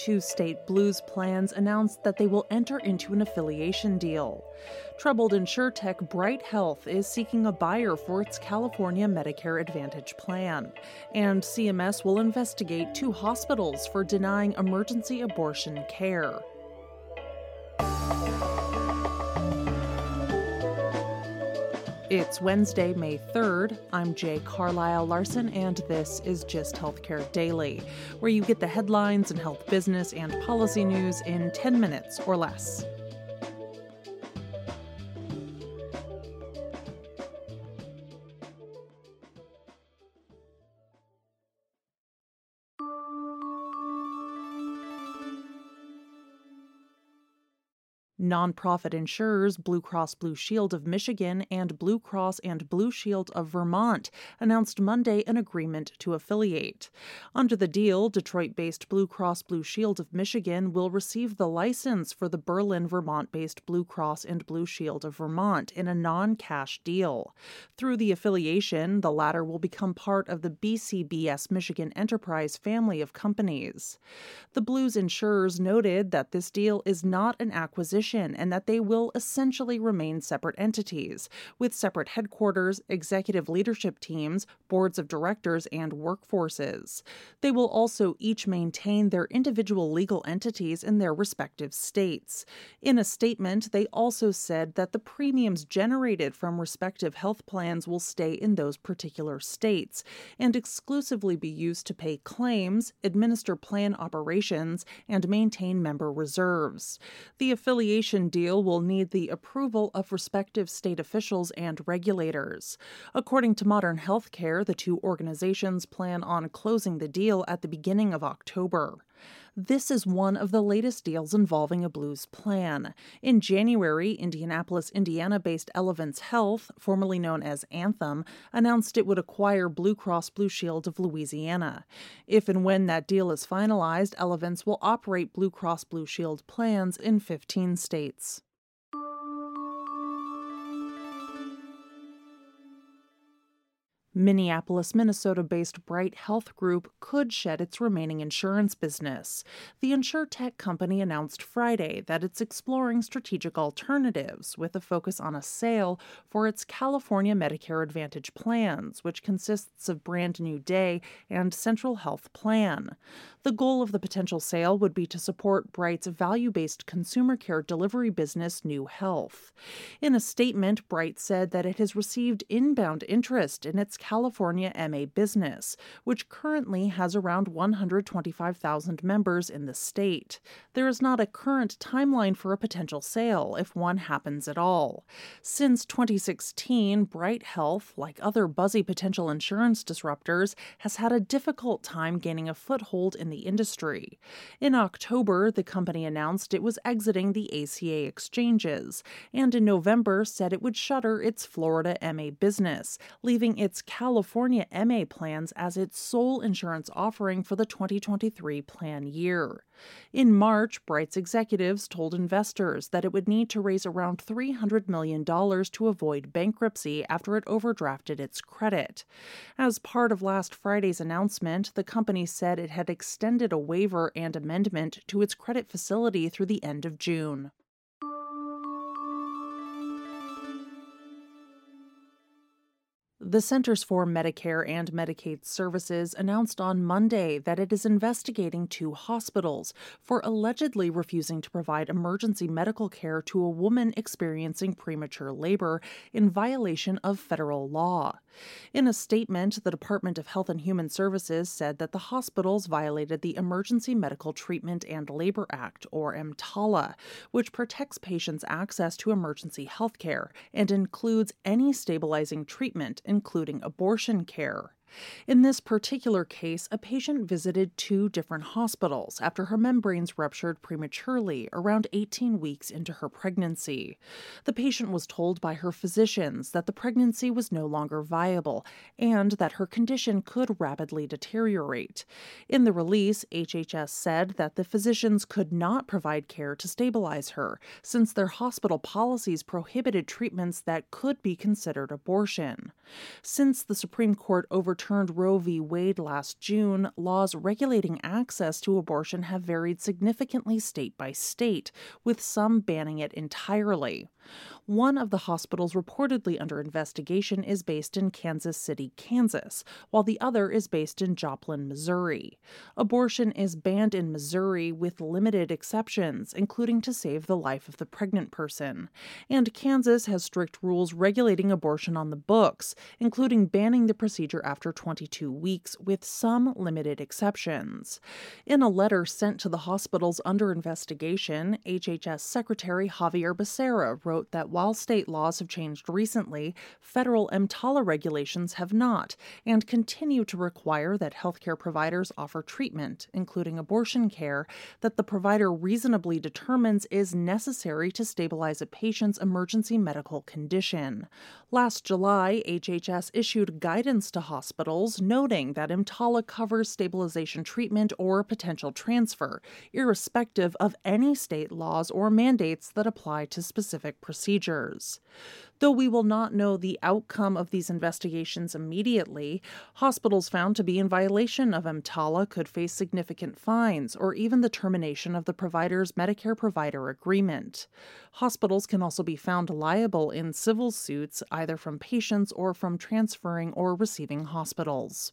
Two state Blues plans announced that they will enter into an affiliation deal. Troubled insurtech Bright Health is seeking a buyer for its California Medicare Advantage plan. And CMS will investigate two hospitals for denying emergency abortion care. It's Wednesday, May 3rd. I'm Jay Carlisle Larson, and this is Gist Healthcare Daily, where you get the headlines and health business and policy news in 10 minutes or less. Nonprofit insurers Blue Cross Blue Shield of Michigan and Blue Cross and Blue Shield of Vermont announced Monday an agreement to affiliate. Under the deal, Detroit based Blue Cross Blue Shield of Michigan will receive the license for the Berlin, Vermont based Blue Cross and Blue Shield of Vermont in a non cash deal. Through the affiliation, the latter will become part of the BCBS Michigan Enterprise family of companies. The Blues insurers noted that this deal is not an acquisition and that they will essentially remain separate entities, with separate headquarters, executive leadership teams, boards of directors, and workforces. They will also each maintain their individual legal entities in their respective states. In a statement, they also said that the premiums generated from respective health plans will stay in those particular states and exclusively be used to pay claims, administer plan operations, and maintain member reserves. The affiliation deal will need the approval of respective state officials and regulators. According to Modern Healthcare, the two organizations plan on closing the deal at the beginning of October. This is one of the latest deals involving a Blues plan. In January, Indianapolis, Indiana based Elevance Health, formerly known as Anthem, announced it would acquire Blue Cross Blue Shield of Louisiana. If and when that deal is finalized, Elevance will operate Blue Cross Blue Shield plans in 15 states. Minneapolis, Minnesota based Bright Health Group could shed its remaining insurance business. The insurtech company announced Friday that it's exploring strategic alternatives with a focus on a sale for its California Medicare Advantage plans, which consists of Brand New Day and Central Health Plan. The goal of the potential sale would be to support Bright's value based consumer care delivery business, NeueHealth. In a statement, Bright said that it has received inbound interest in its California MA business, which currently has around 125,000 members in the state. There is not a current timeline for a potential sale, if one happens at all. Since 2016, Bright Health, like other buzzy potential insurance disruptors, has had a difficult time gaining a foothold in the industry. In October, the company announced it was exiting the ACA exchanges, and in November said it would shutter its Florida MA business, leaving its California MA plans as its sole insurance offering for the 2023 plan year. In March, Bright's executives told investors that it would need to raise around $300 million to avoid bankruptcy after it overdrafted its credit. As part of last Friday's announcement, the company said it had extended a waiver and amendment to its credit facility through the end of June. The Centers for Medicare and Medicaid Services announced on Monday that it is investigating two hospitals for allegedly refusing to provide emergency medical care to a woman experiencing premature labor in violation of federal law. In a statement, the Department of Health and Human Services said that the hospitals violated the Emergency Medical Treatment and Labor Act, or EMTALA, which protects patients' access to emergency health care and includes any stabilizing treatment including abortion care. In this particular case, a patient visited two different hospitals after her membranes ruptured prematurely around 18 weeks into her pregnancy. The patient was told by her physicians that the pregnancy was no longer viable and that her condition could rapidly deteriorate. In the release, HHS said that the physicians could not provide care to stabilize her since their hospital policies prohibited treatments that could be considered abortion. Since the Supreme Court overturned overturned Roe v. Wade last June, laws regulating access to abortion have varied significantly state by state, with some banning it entirely. One of the hospitals reportedly under investigation is based in Kansas City, Kansas, while the other is based in Joplin, Missouri. Abortion is banned in Missouri with limited exceptions, including to save the life of the pregnant person. And Kansas has strict rules regulating abortion on the books, including banning the procedure after 22 weeks, with some limited exceptions. In a letter sent to the hospitals under investigation, HHS Secretary Xavier Becerra wrote that while state laws have changed recently, federal EMTALA regulations have not, and continue to require that healthcare providers offer treatment, including abortion care, that the provider reasonably determines is necessary to stabilize a patient's emergency medical condition. Last July, HHS issued guidance to hospitals noting that EMTALA covers stabilization treatment or potential transfer, irrespective of any state laws or mandates that apply to specific procedures Though we will not know the outcome of these investigations immediately, hospitals found to be in violation of EMTALA could face significant fines or even the termination of the provider's Medicare provider agreement. Hospitals can also be found liable in civil suits either from patients or from transferring or receiving hospitals.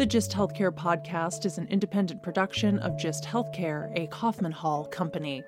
The Gist Healthcare podcast is an independent production of Gist Healthcare, a Kaufman Hall company.